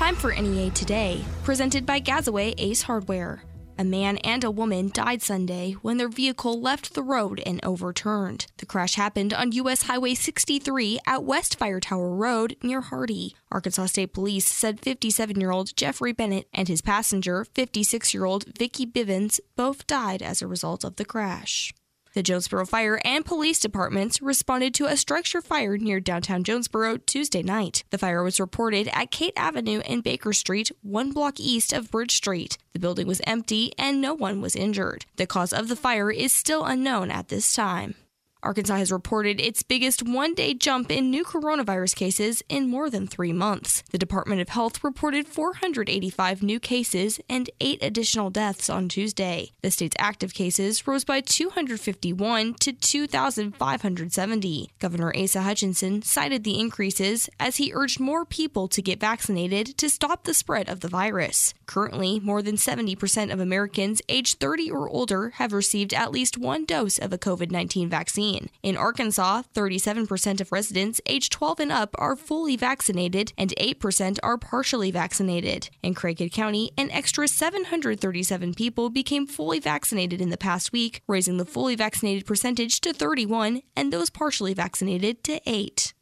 time for NEA Today, presented by Gazaway Ace Hardware. A man and a woman died Sunday when their vehicle left the road and overturned. The crash happened on U.S. Highway 63 at West Fire Tower Road near Hardy. Arkansas State Police said 57 year old Jeffrey Bennett and his passenger, 56 year old Vicki Bivens, both died as a result of the crash. The Jonesboro Fire and Police Departments responded to a structure fire near downtown Jonesboro Tuesday night. The fire was reported at Kate Avenue and Baker Street, one block east of Bridge Street. The building was empty and no one was injured. The cause of the fire is still unknown at this time. Arkansas has reported its biggest one day jump in new coronavirus cases in more than three months. The Department of Health reported 485 new cases and eight additional deaths on Tuesday. The state's active cases rose by 251 to 2,570. Governor Asa Hutchinson cited the increases as he urged more people to get vaccinated to stop the spread of the virus. Currently, more than 70% of Americans aged 30 or older have received at least one dose of a COVID 19 vaccine. In Arkansas, 37% of residents aged 12 and up are fully vaccinated and 8% are partially vaccinated. In Craighead County, an extra 737 people became fully vaccinated in the past week, raising the fully vaccinated percentage to 31 and those partially vaccinated to 8.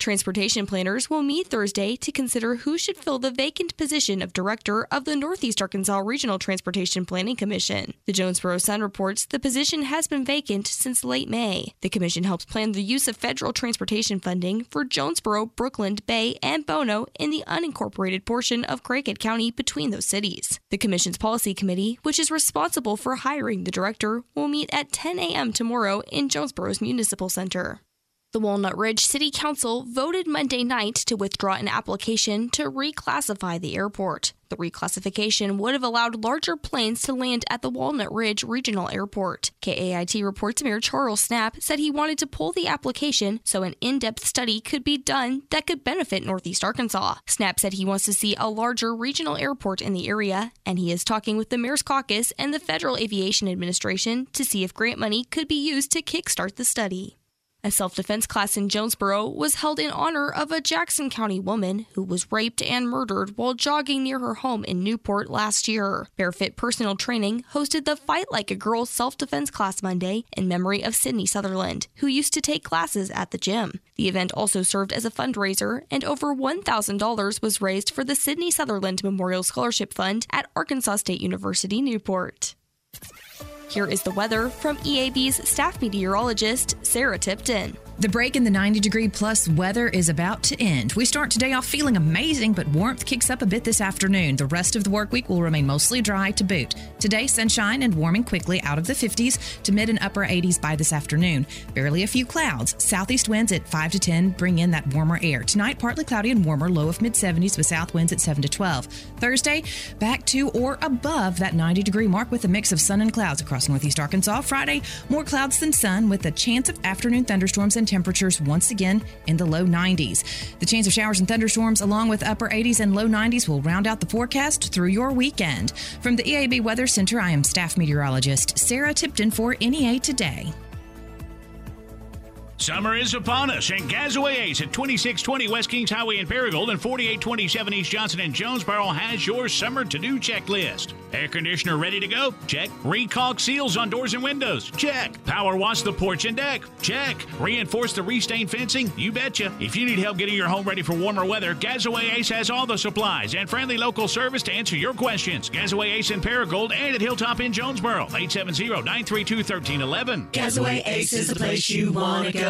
Transportation planners will meet Thursday to consider who should fill the vacant position of director of the Northeast Arkansas Regional Transportation Planning Commission. The Jonesboro Sun reports the position has been vacant since late May. The commission helps plan the use of federal transportation funding for Jonesboro, Brookland, Bay, and Bono in the unincorporated portion of Craighead County between those cities. The commission's policy committee, which is responsible for hiring the director, will meet at 10 a.m. tomorrow in Jonesboro's Municipal Center. The Walnut Ridge City Council voted Monday night to withdraw an application to reclassify the airport. The reclassification would have allowed larger planes to land at the Walnut Ridge Regional Airport. KAIT reports Mayor Charles Snapp said he wanted to pull the application so an in depth study could be done that could benefit Northeast Arkansas. Snapp said he wants to see a larger regional airport in the area, and he is talking with the Mayor's Caucus and the Federal Aviation Administration to see if grant money could be used to kickstart the study. A self defense class in Jonesboro was held in honor of a Jackson County woman who was raped and murdered while jogging near her home in Newport last year. Barefoot Personal Training hosted the Fight Like a Girl self defense class Monday in memory of Sydney Sutherland, who used to take classes at the gym. The event also served as a fundraiser, and over $1,000 was raised for the Sydney Sutherland Memorial Scholarship Fund at Arkansas State University Newport. Here is the weather from EAB's staff meteorologist, Sarah Tipton. The break in the 90 degree plus weather is about to end. We start today off feeling amazing, but warmth kicks up a bit this afternoon. The rest of the work week will remain mostly dry to boot. Today, sunshine and warming quickly out of the 50s to mid and upper 80s by this afternoon. Barely a few clouds. Southeast winds at 5 to 10 bring in that warmer air. Tonight, partly cloudy and warmer, low of mid 70s with south winds at 7 to 12. Thursday, back to or above that 90 degree mark with a mix of sun and clouds across northeast Arkansas. Friday, more clouds than sun with a chance of afternoon thunderstorms and temperatures once again in the low 90s. The chance of showers and thunderstorms, along with upper 80s and low 90s, will round out the forecast through your weekend. From the EAB Weather Center, I am staff meteorologist Sarah Tipton for NEA Today. Summer is upon us, and Gazaway Ace at 2620 West Kings Highway in Paragould and 4827 East Johnson and Jonesboro has your summer to do checklist. Air conditioner ready to go? Check. Recalk seals on doors and windows? Check. Power wash the porch and deck? Check. Reinforce the restain fencing? You betcha. If you need help getting your home ready for warmer weather, Gazaway Ace has all the supplies and friendly local service to answer your questions. Gazaway Ace in Paragould and at Hilltop in Jonesboro. 870 932 1311. Gazaway Ace is the place you want to go.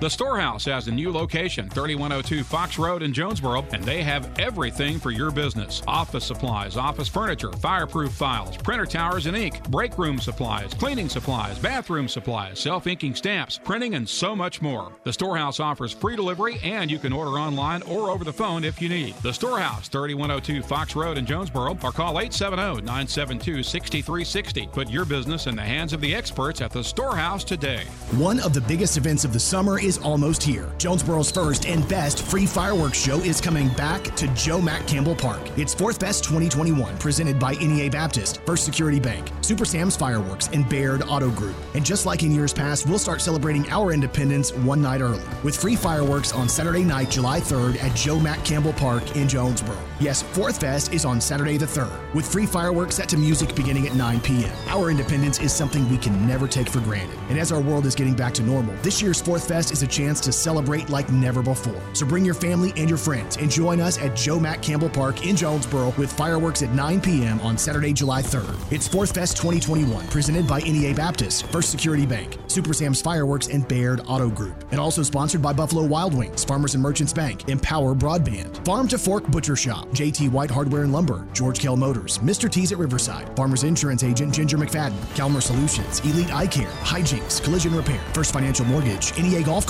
The Storehouse has a new location, 3102 Fox Road in Jonesboro, and they have everything for your business office supplies, office furniture, fireproof files, printer towers and ink, break room supplies, cleaning supplies, bathroom supplies, self inking stamps, printing, and so much more. The Storehouse offers free delivery, and you can order online or over the phone if you need. The Storehouse, 3102 Fox Road in Jonesboro, or call 870 972 6360. Put your business in the hands of the experts at the Storehouse today. One of the biggest events of the summer is almost here. Jonesboro's first and best free fireworks show is coming back to Joe Mack Campbell Park. It's Fourth Fest 2021, presented by NEA Baptist, First Security Bank, Super Sam's Fireworks, and Baird Auto Group. And just like in years past, we'll start celebrating our independence one night early with free fireworks on Saturday night, July 3rd at Joe Mack Campbell Park in Jonesboro. Yes, Fourth Fest is on Saturday the 3rd, with free fireworks set to music beginning at 9 p.m. Our independence is something we can never take for granted. And as our world is getting back to normal, this year's Fourth Fest is a chance to celebrate like never before. So bring your family and your friends and join us at Joe Mack Campbell Park in Jonesboro with fireworks at 9 p.m. on Saturday, July 3rd. It's Fourth Fest 2021, presented by NEA Baptist, First Security Bank, Super Sam's Fireworks, and Baird Auto Group. And also sponsored by Buffalo Wild Wings, Farmers and Merchants Bank, Empower Broadband, Farm to Fork Butcher Shop, JT White Hardware and Lumber, George Kell Motors, Mr. T's at Riverside, Farmers Insurance Agent Ginger McFadden, Calmer Solutions, Elite Eye Care, Hijinks, Collision Repair, First Financial Mortgage, NEA Golf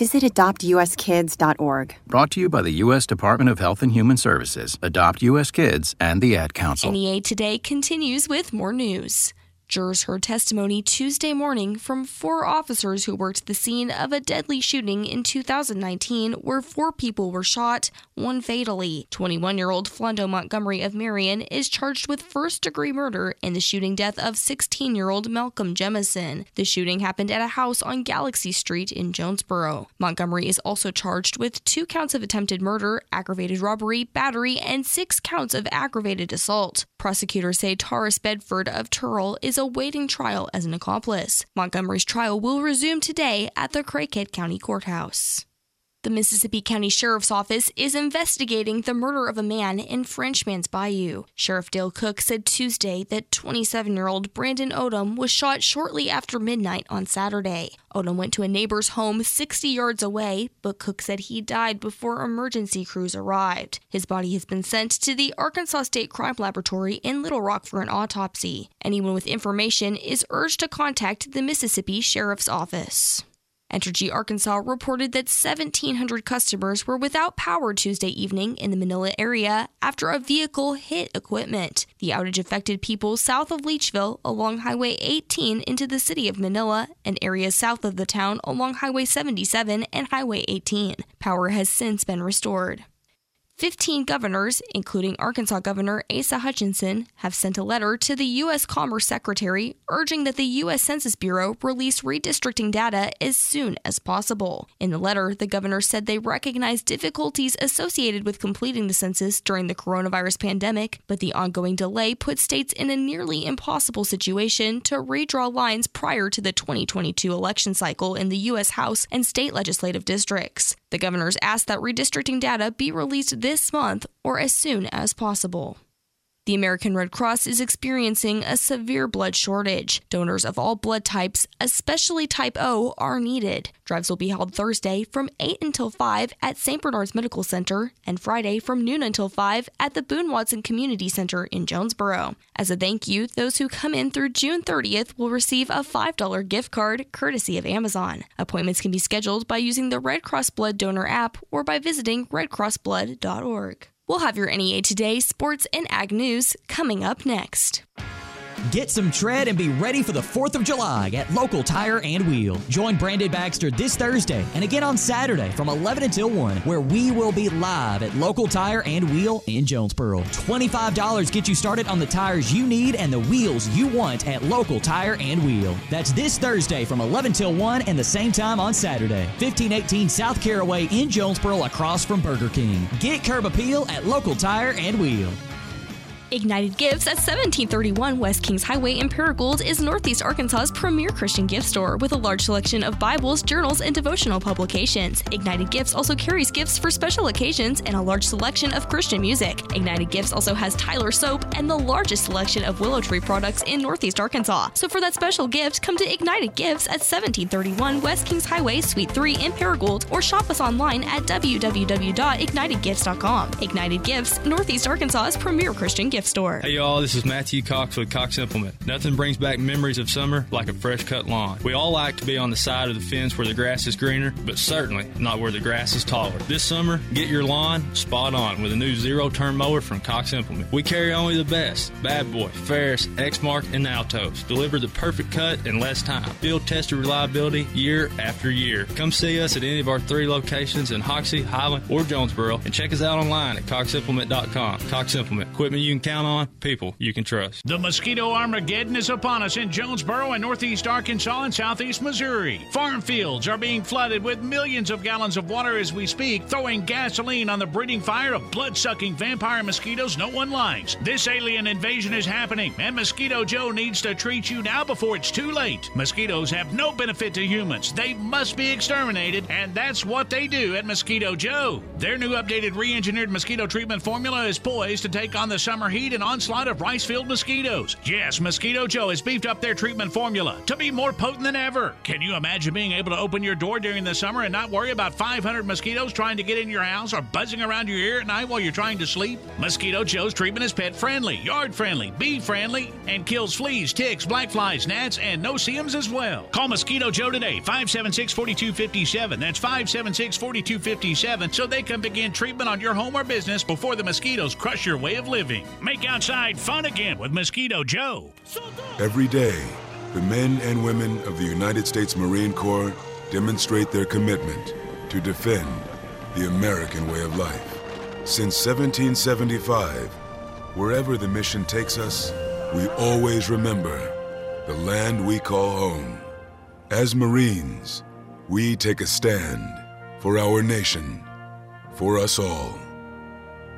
visit adoptuskids.org. Brought to you by the U.S. Department of Health and Human Services, Adopt U.S. Kids, and the Ad Council. NEA Today continues with more news. Jurors heard testimony Tuesday morning from four officers who worked the scene of a deadly shooting in 2019 where four people were shot, one fatally. 21 year old Flondo Montgomery of Marion is charged with first degree murder in the shooting death of 16 year old Malcolm Jemison. The shooting happened at a house on Galaxy Street in Jonesboro. Montgomery is also charged with two counts of attempted murder, aggravated robbery, battery, and six counts of aggravated assault. Prosecutors say Taurus Bedford of Turrell is awaiting trial as an accomplice. Montgomery's trial will resume today at the Craighead County Courthouse. The Mississippi County Sheriff's Office is investigating the murder of a man in Frenchman's Bayou. Sheriff Dale Cook said Tuesday that 27 year old Brandon Odom was shot shortly after midnight on Saturday. Odom went to a neighbor's home 60 yards away, but Cook said he died before emergency crews arrived. His body has been sent to the Arkansas State Crime Laboratory in Little Rock for an autopsy. Anyone with information is urged to contact the Mississippi Sheriff's Office. Entergy Arkansas reported that 1,700 customers were without power Tuesday evening in the Manila area after a vehicle hit equipment. The outage affected people south of Leachville along Highway 18 into the city of Manila and areas south of the town along Highway 77 and Highway 18. Power has since been restored. 15 governors, including Arkansas Governor Asa Hutchinson, have sent a letter to the U.S. Commerce Secretary urging that the U.S. Census Bureau release redistricting data as soon as possible. In the letter, the governor said they recognize difficulties associated with completing the census during the coronavirus pandemic, but the ongoing delay puts states in a nearly impossible situation to redraw lines prior to the 2022 election cycle in the U.S. House and state legislative districts. The governors asked that redistricting data be released this month or as soon as possible. The American Red Cross is experiencing a severe blood shortage. Donors of all blood types, especially type O, are needed. Drives will be held Thursday from 8 until 5 at St. Bernard's Medical Center and Friday from noon until 5 at the Boone Watson Community Center in Jonesboro. As a thank you, those who come in through June 30th will receive a $5 gift card courtesy of Amazon. Appointments can be scheduled by using the Red Cross Blood Donor app or by visiting redcrossblood.org. We'll have your NEA Today sports and ag news coming up next. Get some tread and be ready for the 4th of July at Local Tire and Wheel. Join Brandon Baxter this Thursday and again on Saturday from 11 until 1, where we will be live at Local Tire and Wheel in Jonesboro. $25 gets you started on the tires you need and the wheels you want at Local Tire and Wheel. That's this Thursday from 11 till 1 and the same time on Saturday. 1518 South Caraway in Jonesboro across from Burger King. Get curb appeal at Local Tire and Wheel. Ignited Gifts at 1731 West Kings Highway in Paragould is Northeast Arkansas's premier Christian gift store with a large selection of Bibles, journals, and devotional publications. Ignited Gifts also carries gifts for special occasions and a large selection of Christian music. Ignited Gifts also has Tyler soap and the largest selection of Willow Tree products in Northeast Arkansas. So for that special gift, come to Ignited Gifts at 1731 West Kings Highway, Suite 3 in Paragould, or shop us online at www.ignitedgifts.com. Ignited Gifts, Northeast Arkansas's premier Christian gift gift store. Hey, y'all, this is Matthew Cox with Cox Implement. Nothing brings back memories of summer like a fresh cut lawn. We all like to be on the side of the fence where the grass is greener, but certainly not where the grass is taller. This summer, get your lawn spot on with a new zero turn mower from Cox Implement. We carry only the best Bad Boy, Ferris, Exmark, and Altoz. Deliver the perfect cut in less time. Field tested reliability year after year. Come see us at any of our three locations in Hoxie, Highland, or Jonesboro, and check us out online at coximplement.com. Cox Implement, equipment you can count on, people you can trust. The mosquito Armageddon is upon us in Jonesboro and northeast Arkansas and southeast Missouri. Farm fields are being flooded with millions of gallons of water as we speak, throwing gasoline on the breeding fire of blood sucking vampire mosquitoes no one likes. This alien invasion is happening, and Mosquito Joe needs to treat you now before it's too late. Mosquitoes have no benefit to humans, they must be exterminated, and that's what they do at Mosquito Joe. Their new updated re engineered mosquito treatment formula is poised to take on the summer heat an onslaught of rice field mosquitoes. Yes, Mosquito Joe has beefed up their treatment formula to be more potent than ever. Can you imagine being able to open your door during the summer and not worry about 500 mosquitoes trying to get in your house or buzzing around your ear at night while you're trying to sleep? Mosquito Joe's treatment is pet friendly, yard friendly, bee friendly, and kills fleas, ticks, black flies, gnats, and no see-ums as well. Call Mosquito Joe today, 576 4257. That's 576 4257 so they can begin treatment on your home or business before the mosquitoes crush your way of living. Make outside fun again with Mosquito Joe. Every day, the men and women of the United States Marine Corps demonstrate their commitment to defend the American way of life. Since 1775, wherever the mission takes us, we always remember the land we call home. As Marines, we take a stand for our nation, for us all.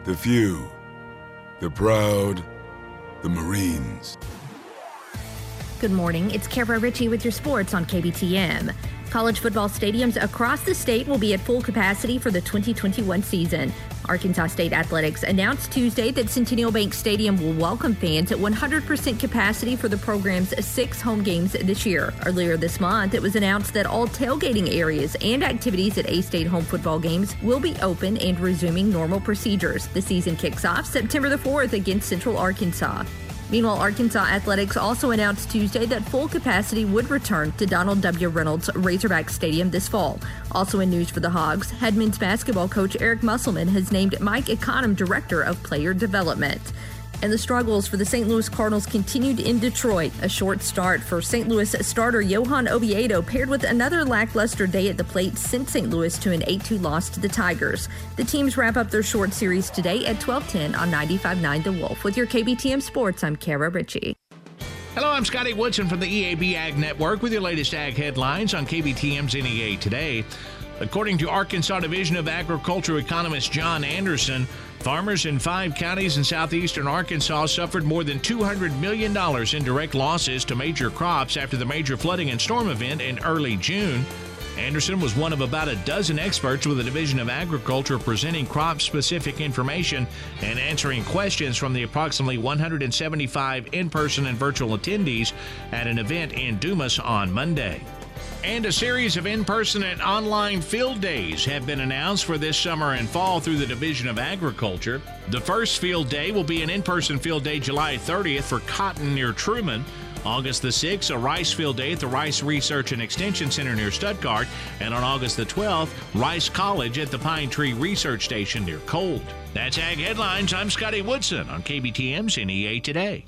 The few, the proud, the Marines. Good morning. It's Kara Ritchie with your sports on KBTM. College football stadiums across the state will be at full capacity for the 2021 season. Arkansas State Athletics announced Tuesday that Centennial Bank Stadium will welcome fans at 100% capacity for the program's six home games this year. Earlier this month, it was announced that all tailgating areas and activities at A State home football games will be open and resuming normal procedures. The season kicks off September the 4th against Central Arkansas. Meanwhile, Arkansas Athletics also announced Tuesday that full capacity would return to Donald W. Reynolds Razorback Stadium this fall. Also in news for the Hogs, head men's basketball coach Eric Musselman has named Mike Econom director of player development and the struggles for the St. Louis Cardinals continued in Detroit. A short start for St. Louis starter Johan Oviedo paired with another lackluster day at the plate sent St. Louis to an 8 2 loss to the Tigers. The teams wrap up their short series today at 12:10 on 95.9 The Wolf. With your KBTM Sports, I'm Kara Ritchie. Hello, I'm Scotty Woodson from the EAB Ag Network with your latest ag headlines on KBTM's NEA today. According to Arkansas Division of Agriculture economist John Anderson, farmers in five counties in southeastern Arkansas suffered more than $200 million in direct losses to major crops after the major flooding and storm event in early June. Anderson was one of about a dozen experts with the Division of Agriculture presenting crop specific information and answering questions from the approximately 175 in person and virtual attendees at an event in Dumas on Monday. And a series of in person and online field days have been announced for this summer and fall through the Division of Agriculture. The first field day will be an in person field day July 30th for cotton near Trumann. August the 6th, a rice field day at the Rice Research and Extension Center near Stuttgart. And on August the 12th, Rice College at the Pine Tree Research Station near Colt. That's Ag Headlines. I'm Scotty Woodson on KBTM's NEA Today.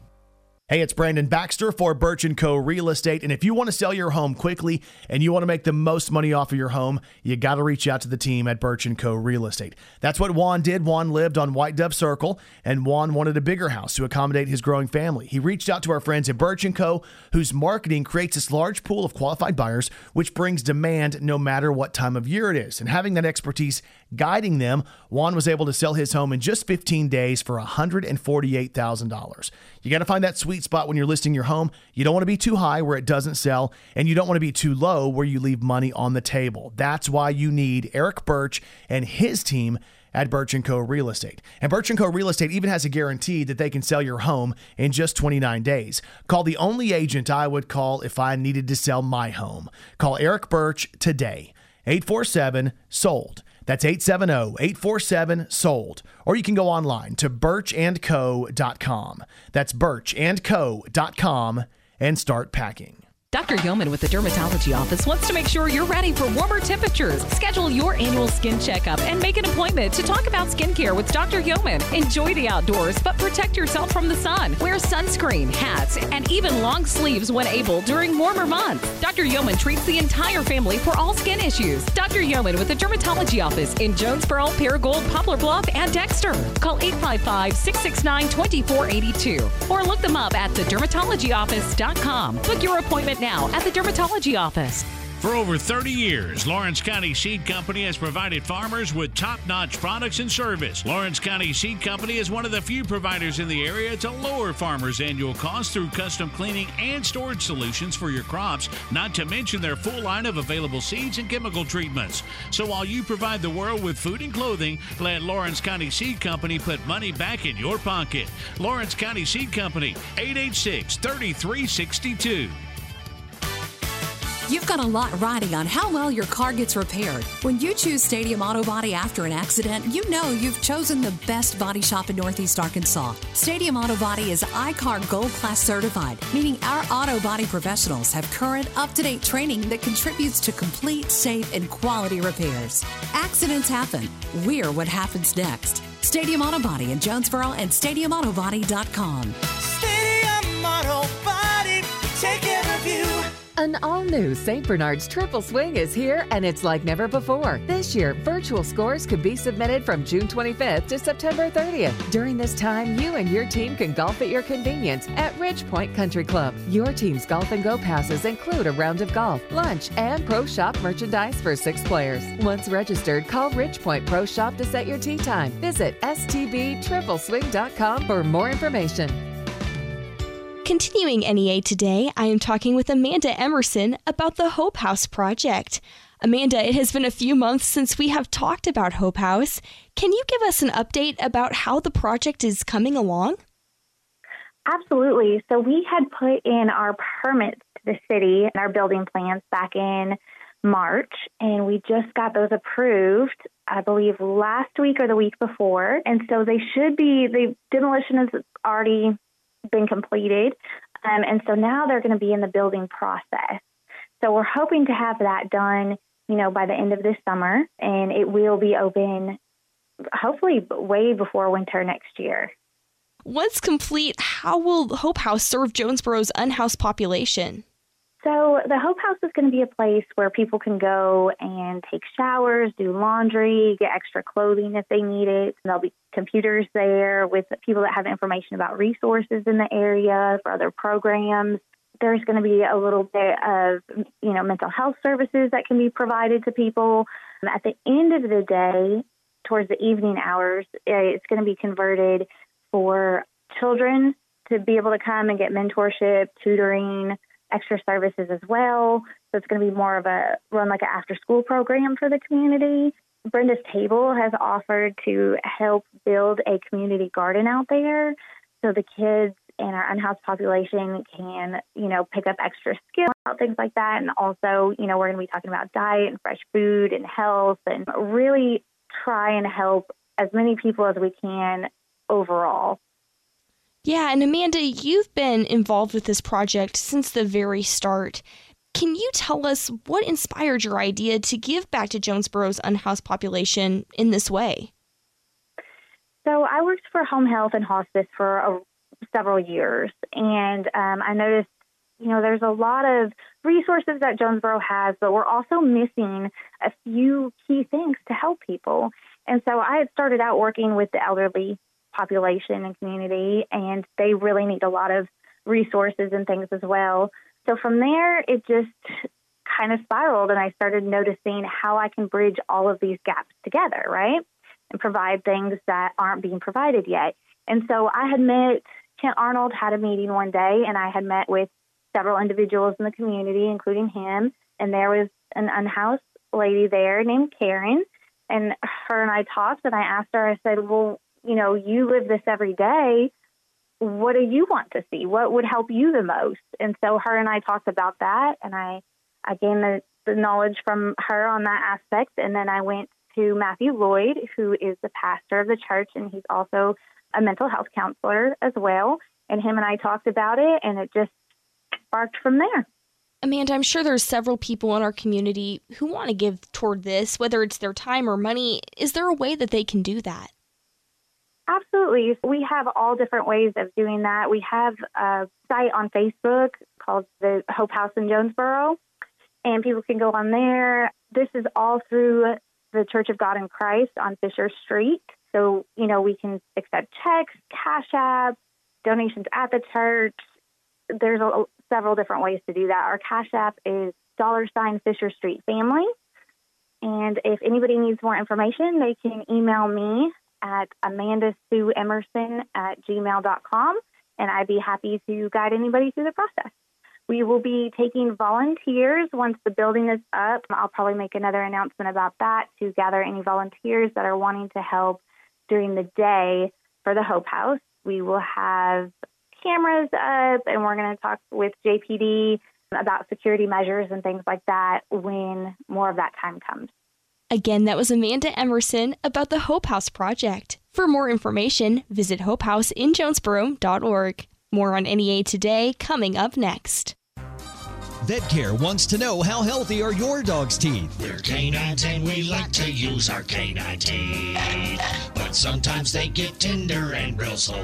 Hey, it's Brandon Baxter for Birch & Co. Real Estate. And if you want to sell your home quickly and you want to make the most money off of your home, you got to reach out to the team at Birch & Co. Real Estate. That's what Juan did. Juan lived on White Dove Circle, and Juan wanted a bigger house to accommodate his growing family. He reached out to our friends at Birch & Co., whose marketing creates this large pool of qualified buyers, which brings demand no matter what time of year it is. And having that expertise guiding them, Juan was able to sell his home in just 15 days for $148,000. You got to find that sweet spot when you're listing your home. You don't want to be too high where it doesn't sell, and you don't want to be too low where you leave money on the table. That's why you need Eric Birch and his team at Birch & Co. Real Estate. And Birch & Co. Real Estate even has a guarantee that they can sell your home in just 29 days. Call the only agent I would call if I needed to sell my home. Call Eric Birch today. 847 sold. That's 870 847 sold. Or you can go online to birchandco.com. That's birchandco.com and start packing. Dr. Yeoman with the Dermatology Office wants to make sure you're ready for warmer temperatures. Schedule your annual skin checkup and make an appointment to talk about skincare with Dr. Yeoman. Enjoy the outdoors, but protect yourself from the sun. Wear sunscreen, hats, and even long sleeves when able during warmer months. Dr. Yeoman treats the entire family for all skin issues. Dr. Yeoman with the Dermatology Office in Jonesboro, Paragould, Poplar Bluff, and Dexter. Call 855 669 2482 or look them up at thedermatologyoffice.com. Book your appointment now at the dermatology office. For over 30 years, Lawrence County Seed Company has provided farmers with top notch products and service. Lawrence County Seed Company is one of the few providers in the area to lower farmers' annual costs through custom cleaning and storage solutions for your crops, not to mention their full line of available seeds and chemical treatments. So while you provide the world with food and clothing, let Lawrence County Seed Company put money back in your pocket. Lawrence County Seed Company, 886 3362. You've got a lot riding on how well your car gets repaired. When you choose Stadium Auto Body after an accident, you know you've chosen the best body shop in Northeast Arkansas. Stadium Auto Body is I-CAR Gold Class certified, meaning our auto body professionals have current, up to date training that contributes to complete, safe, and quality repairs. Accidents happen. We're what happens next. Stadium Auto Body in Jonesboro and StadiumAutoBody.com. Stadium An all new St. Bernard's Triple Swing is here and it's like never before. This year, virtual scores can be submitted from June 25th to September 30th. During this time, you and your team can golf at your convenience at Ridge Pointe Country Club. Your team's golf and go passes include a round of golf, lunch, and pro shop merchandise for six players. Once registered, call Ridge Pointe Pro Shop to set your tee time. Visit stbtripleswing.com for more information. Continuing NEA today, I am talking with Amanda Emerson about the Hope House project. Amanda, it has been a few months since we have talked about Hope House. Can you give us an update about how the project is coming along? Absolutely. So, we had put in our permits to the city and our building plans back in March, and we just got those approved, I believe, last week or the week before. And so they should be, the demolition is already been completed. Um, and so now they're going to be in the building process. So we're hoping to have that done, you know, by the end of this summer, and it will be open hopefully way before winter next year. Once complete, how will Hope House serve Jonesboro's unhoused population? So, the Hope House going to be a place where people can go and take showers, do laundry, get extra clothing if they need it. There'll be computers there with people that have information about resources in the area for other programs. There's going to be a little bit of, you know, mental health services that can be provided to people. At the end of the day, towards the evening hours, eh, it's going to be converted for children to be able to come and get mentorship, tutoring, extra services as well. So it's going to be more of a run like an after school program for the community. Brenda's Table has offered to help build a community garden out there so the kids and our unhoused population can, you know, pick up extra skills, things like that. And also, you know, we're going to be talking about diet and fresh food and health and really try and help as many people as we can overall. Yeah, and Amanda, you've been involved with this project since the very start. Can you tell us what inspired your idea to give back to Jonesboro's unhoused population in this way? So, I worked for home health and hospice for a several years. And um, I noticed, you know, there's a lot of resources that Jonesboro has, but we're also missing a few key things to help people. And so I had started out working with the elderly population and community, and they really need a lot of resources and things as well. So from there, it just kind of spiraled, and I started noticing how I can bridge all of these gaps together, right? And provide things that aren't being provided yet. And so I had met Kent Arnold, had a meeting one day, and I had met with several individuals in the community, including him. And there was an unhoused lady there named Karen. And her and I talked, and I asked her, I said, Well, you know, you live this every day. What do you want to see? What would help you the most? And so her and I talked about that, and I, I gained the, the knowledge from her on that aspect. And then I went to Matthew Lloyd, who is the pastor of the church, and he's also a mental health counselor as well. And him and I talked about it, and it just sparked from there. Amanda, I'm sure there's several people in our community who want to give toward this, whether it's their time or money. Is there a way that they can do that? Absolutely. We have all different ways of doing that. We have a site on Facebook called the Hope House in Jonesboro, and people can go on there. This is all through the Church of God in Christ on Fisher Street. So, you know, we can accept checks, cash app, donations at the church. There's a, several different ways to do that. Our cash app is dollar sign Fisher Street Family. And if anybody needs more information, they can email me at Amanda Sue Emerson at gmail.com, and I'd be happy to guide anybody through the process. We will be taking volunteers once the building is up. I'll probably make another announcement about that to gather any volunteers that are wanting to help during the day for the Hope House. We will have cameras up and we're going to talk with JPD about security measures and things like that when more of that time comes. Again, that was Amanda Emerson about the Hope House Project. For more information, visit hopehouseinjonesboro.org. More on NEA today coming up next. VetCare wants to know how healthy are your dog's teeth. We're canines and we like to use our canine teeth. But sometimes they get tender and real sore.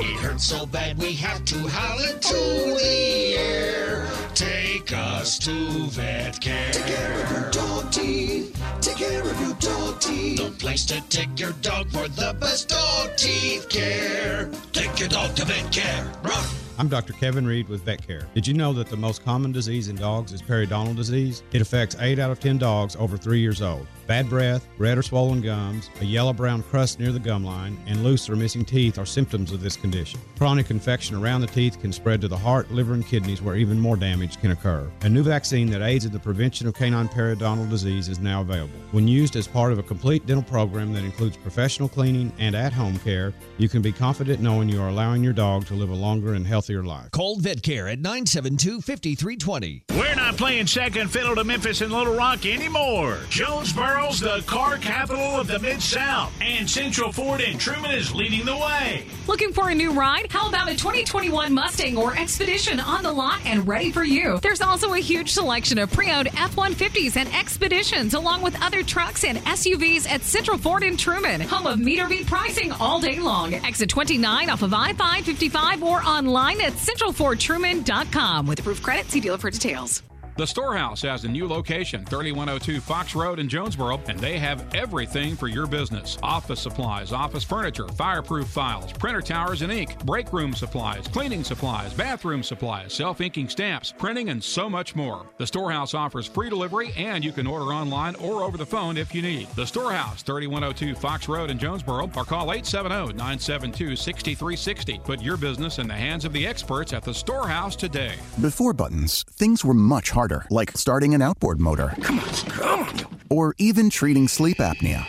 It hurts so bad we have to howl it to the air. Take us to VetCare. Take care of your dog teeth. Take care of your dog teeth. The place to take your dog for the best dog teeth care. Take your dog to VetCare. Run! I'm Dr. Kevin Reed with VetCare. Did you know that the most common disease in dogs is periodontal disease? It affects 8 out of 10 dogs over 3 years old. Bad breath, red or swollen gums, a yellow brown crust near the gum line, and loose or missing teeth are symptoms of this condition. Chronic infection around the teeth can spread to the heart, liver, and kidneys where even more damage can occur. A new vaccine that aids in the prevention of canine periodontal disease is now available. When used as part of a complete dental program that includes professional cleaning and at home care, you can be confident knowing you are allowing your dog to live a longer and healthier life. Call VetCare at 972 5320. We're not playing second fiddle to Memphis and Little Rock anymore. Jonesboro's the car capital of the Mid South, and Central Ford and Trumann is leading the way. Looking for a new ride? How about a 2021 Mustang or Expedition on the lot and ready for you? There's also a huge selection of pre owned F 150s and Expeditions, along with other trucks and SUVs at Central Ford in Trumann, home of meter beat pricing all day long. Exit 29 off of I 555 or online at centralfordtruman.com. With approved credit, see dealer for details. The Storehouse has a new location, 3102 Fox Road in Jonesboro, and they have everything for your business office supplies, office furniture, fireproof files, printer towers and ink, break room supplies, cleaning supplies, bathroom supplies, self inking stamps, printing, and so much more. The Storehouse offers free delivery, and you can order online or over the phone if you need. The Storehouse, 3102 Fox Road in Jonesboro, or call 870 972 6360. Put your business in the hands of the experts at the Storehouse today. Before buttons, things were much harder, like starting an outboard motor. Come on, come on. Or even treating sleep apnea.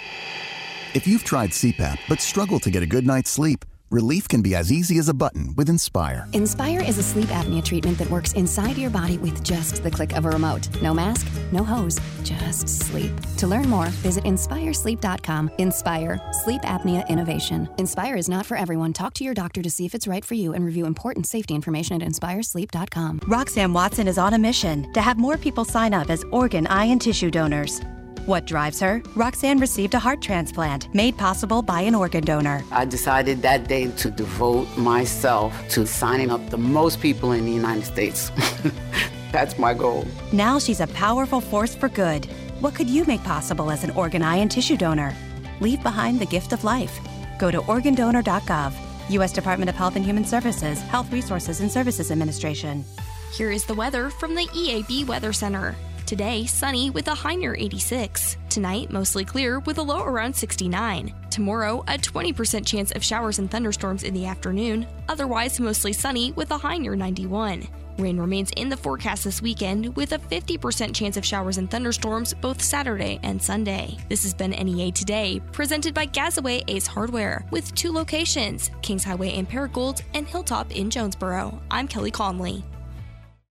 If you've tried CPAP but struggle to get a good night's sleep, relief can be as easy as a button with Inspire. Inspire is a sleep apnea treatment that works inside your body with just the click of a remote. No mask, no hose, just sleep. To learn more, visit inspiresleep.com. Inspire, sleep apnea innovation. Inspire is not for everyone. Talk to your doctor to see if it's right for you and review important safety information at inspiresleep.com. Roxanne Watson is on a mission to have more people sign up as organ, eye, and tissue donors. What drives her? Roxanne received a heart transplant made possible by an organ donor. I decided that day to devote myself to signing up the most people in the United States. That's my goal. Now she's a powerful force for good. What could you make possible as an organ, eye, and tissue donor? Leave behind the gift of life. Go to organdonor.gov. U.S. Department of Health and Human Services, Health Resources and Services Administration. Here is the weather from the EAB Weather Center. Today, sunny with a high near 86. Tonight, mostly clear with a low around 69. Tomorrow, a 20% chance of showers and thunderstorms in the afternoon. Otherwise, mostly sunny with a high near 91. Rain remains in the forecast this weekend with a 50% chance of showers and thunderstorms both Saturday and Sunday. This has been NEA Today, presented by Gazaway Ace Hardware, with two locations Kings Highway in Paragould and Hilltop in Jonesboro. I'm Kelly Conley.